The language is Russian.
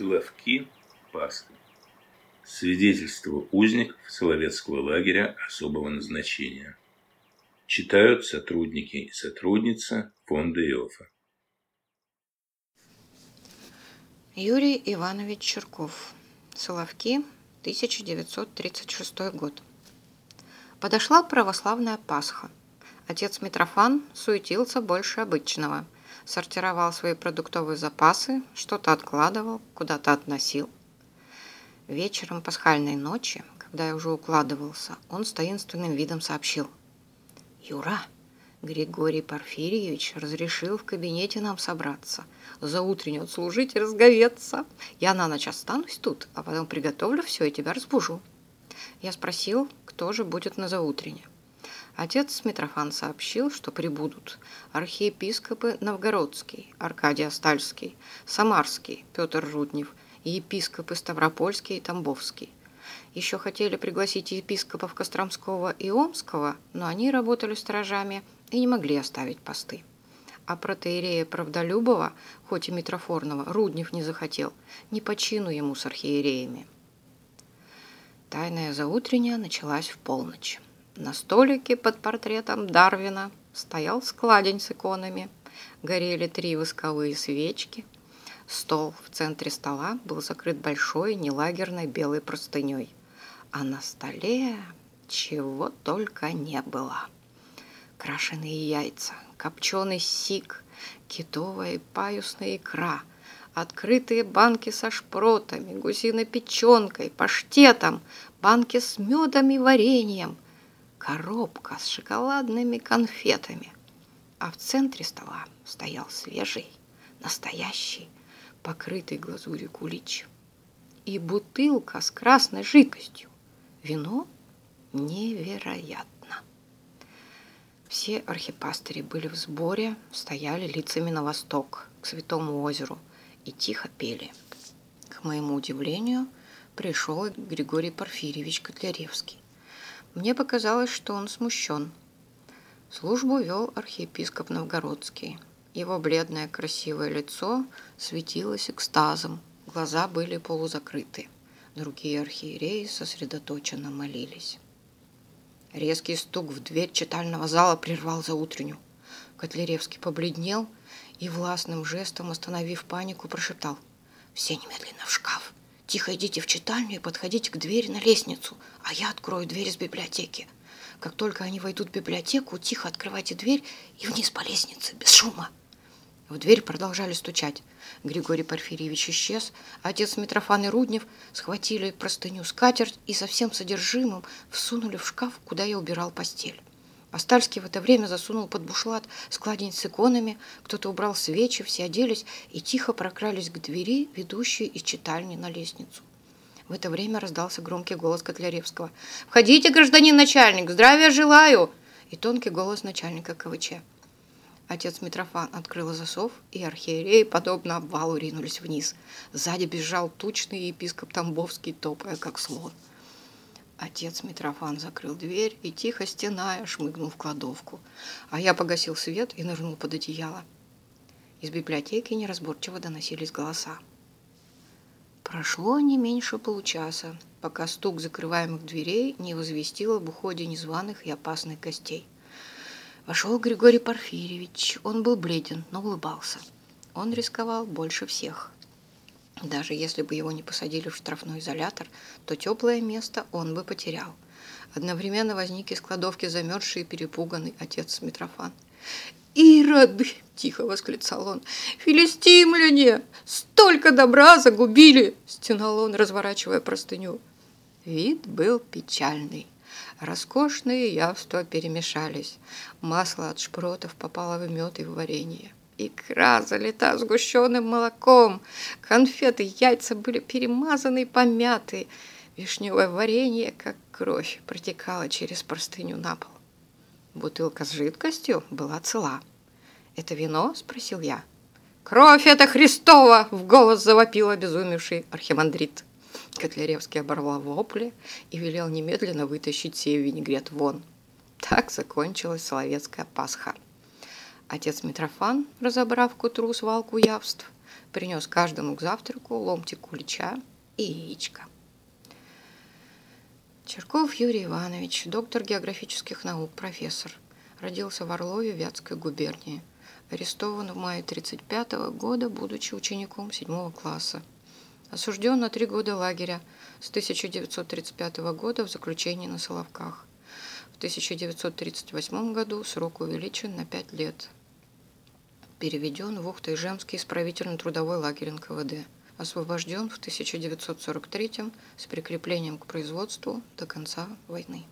Соловки пасты. Свидетельство узников Соловецкого лагеря особого назначения. Читают сотрудники и сотрудница фонда Иофа. Юрий Иванович Черков. Соловки, 1936 год. Подошла православная Пасха. Отец Митрофан суетился больше обычного. Сортировал свои продуктовые запасы, что-то откладывал, куда-то относил. Вечером пасхальной ночи, когда я уже укладывался, он с таинственным видом сообщил. «Юра, Григорий Порфирьевич разрешил в кабинете нам собраться, за утреннюю отслужить и разговеться. Я на ночь останусь тут, а потом приготовлю все и тебя разбужу». Я спросил, кто же будет на заутренне. Отец Митрофан сообщил, что прибудут архиепископы Новгородский, Аркадий Остальский, Самарский, Петр Руднев и епископы Ставропольский и Тамбовский. Еще хотели пригласить епископов Костромского и Омского, но они работали сторожами и не могли оставить посты. А протеерея Правдолюбова, хоть и Митрофорного, Руднев не захотел, не по чину ему с архиереями. Тайная заутренняя началась в полночь. На столике под портретом Дарвина стоял складень с иконами. Горели три восковые свечки. Стол в центре стола был закрыт большой нелагерной белой простыней. А на столе чего только не было. Крашеные яйца, копченый сик, китовая и паюсная икра, открытые банки со шпротами, гусиной печенкой, паштетом, банки с медом и вареньем, коробка с шоколадными конфетами. А в центре стола стоял свежий, настоящий, покрытый глазурью кулич. И бутылка с красной жидкостью. Вино невероятно. Все архипастыри были в сборе, стояли лицами на восток, к Святому озеру, и тихо пели. К моему удивлению, пришел Григорий Порфирьевич Котляревский. Мне показалось, что он смущен. Службу вел архиепископ Новгородский. Его бледное красивое лицо светилось экстазом, глаза были полузакрыты. Другие архиереи сосредоточенно молились. Резкий стук в дверь читального зала прервал заутреннюю. Котляревский побледнел и властным жестом, остановив панику, прошептал «Все немедленно в шкаф! Тихо идите в читальню и подходите к двери на лестницу, а я открою дверь из библиотеки. Как только они войдут в библиотеку, тихо открывайте дверь и вниз по лестнице, без шума». В дверь продолжали стучать. Григорий Порфирьевич исчез, отец Митрофан и Руднев схватили простыню скатерть и со всем содержимым всунули в шкаф, куда я убирал постель. Остальский в это время засунул под бушлат складень с иконами, кто-то убрал свечи, все оделись и тихо прокрались к двери, ведущей из читальни на лестницу. В это время раздался громкий голос Котляревского. «Входите, гражданин начальник! Здравия желаю!» И тонкий голос начальника КВЧ. Отец Митрофан открыл засов, и архиереи, подобно обвалу, ринулись вниз. Сзади бежал тучный епископ Тамбовский, топая, как слон. Отец Митрофан закрыл дверь и, тихо стеная, шмыгнул в кладовку. А я погасил свет и нырнул под одеяло. Из библиотеки неразборчиво доносились голоса. Прошло не меньше получаса, пока стук закрываемых дверей не возвестил об уходе незваных и опасных гостей. Вошел Григорий Порфирьевич. Он был бледен, но улыбался. Он рисковал больше всех. Даже если бы его не посадили в штрафной изолятор, то теплое место он бы потерял. Одновременно возник из кладовки замерзший и перепуганный отец Митрофан. «Ироды!» – тихо восклицал он. «Филистимляне! Столько добра загубили!» – стенал он, разворачивая простыню. Вид был печальный. Роскошные явства перемешались. Масло от шпротов попало в мед и в варенье. Икра залита сгущенным молоком. Конфеты, яйца были перемазаны и помяты. Вишневое варенье, как кровь, протекало через простыню на пол. Бутылка с жидкостью была цела. «Это вино?» – спросил я. «Кровь это Христова!» – в голос завопил обезумевший архимандрит. Котляревский оборвал вопли и велел немедленно вытащить сей винегрет вон. Так закончилась Соловецкая Пасха. Отец Митрофан, разобрав к утру свалку явств, принес каждому к завтраку ломтик кулича и яичко. Черков Юрий Иванович, доктор географических наук, профессор, родился в Орлове Вятской губернии. Арестован в мае 1935 года, будучи учеником 7 класса. Осужден на три года лагеря с 1935 года в заключении на Соловках. В 1938 году срок увеличен на 5 лет. Переведен в Ухты-Жемский исправительно-трудовой лагерь НКВД. Освобожден в 1943 с прикреплением к производству до конца войны.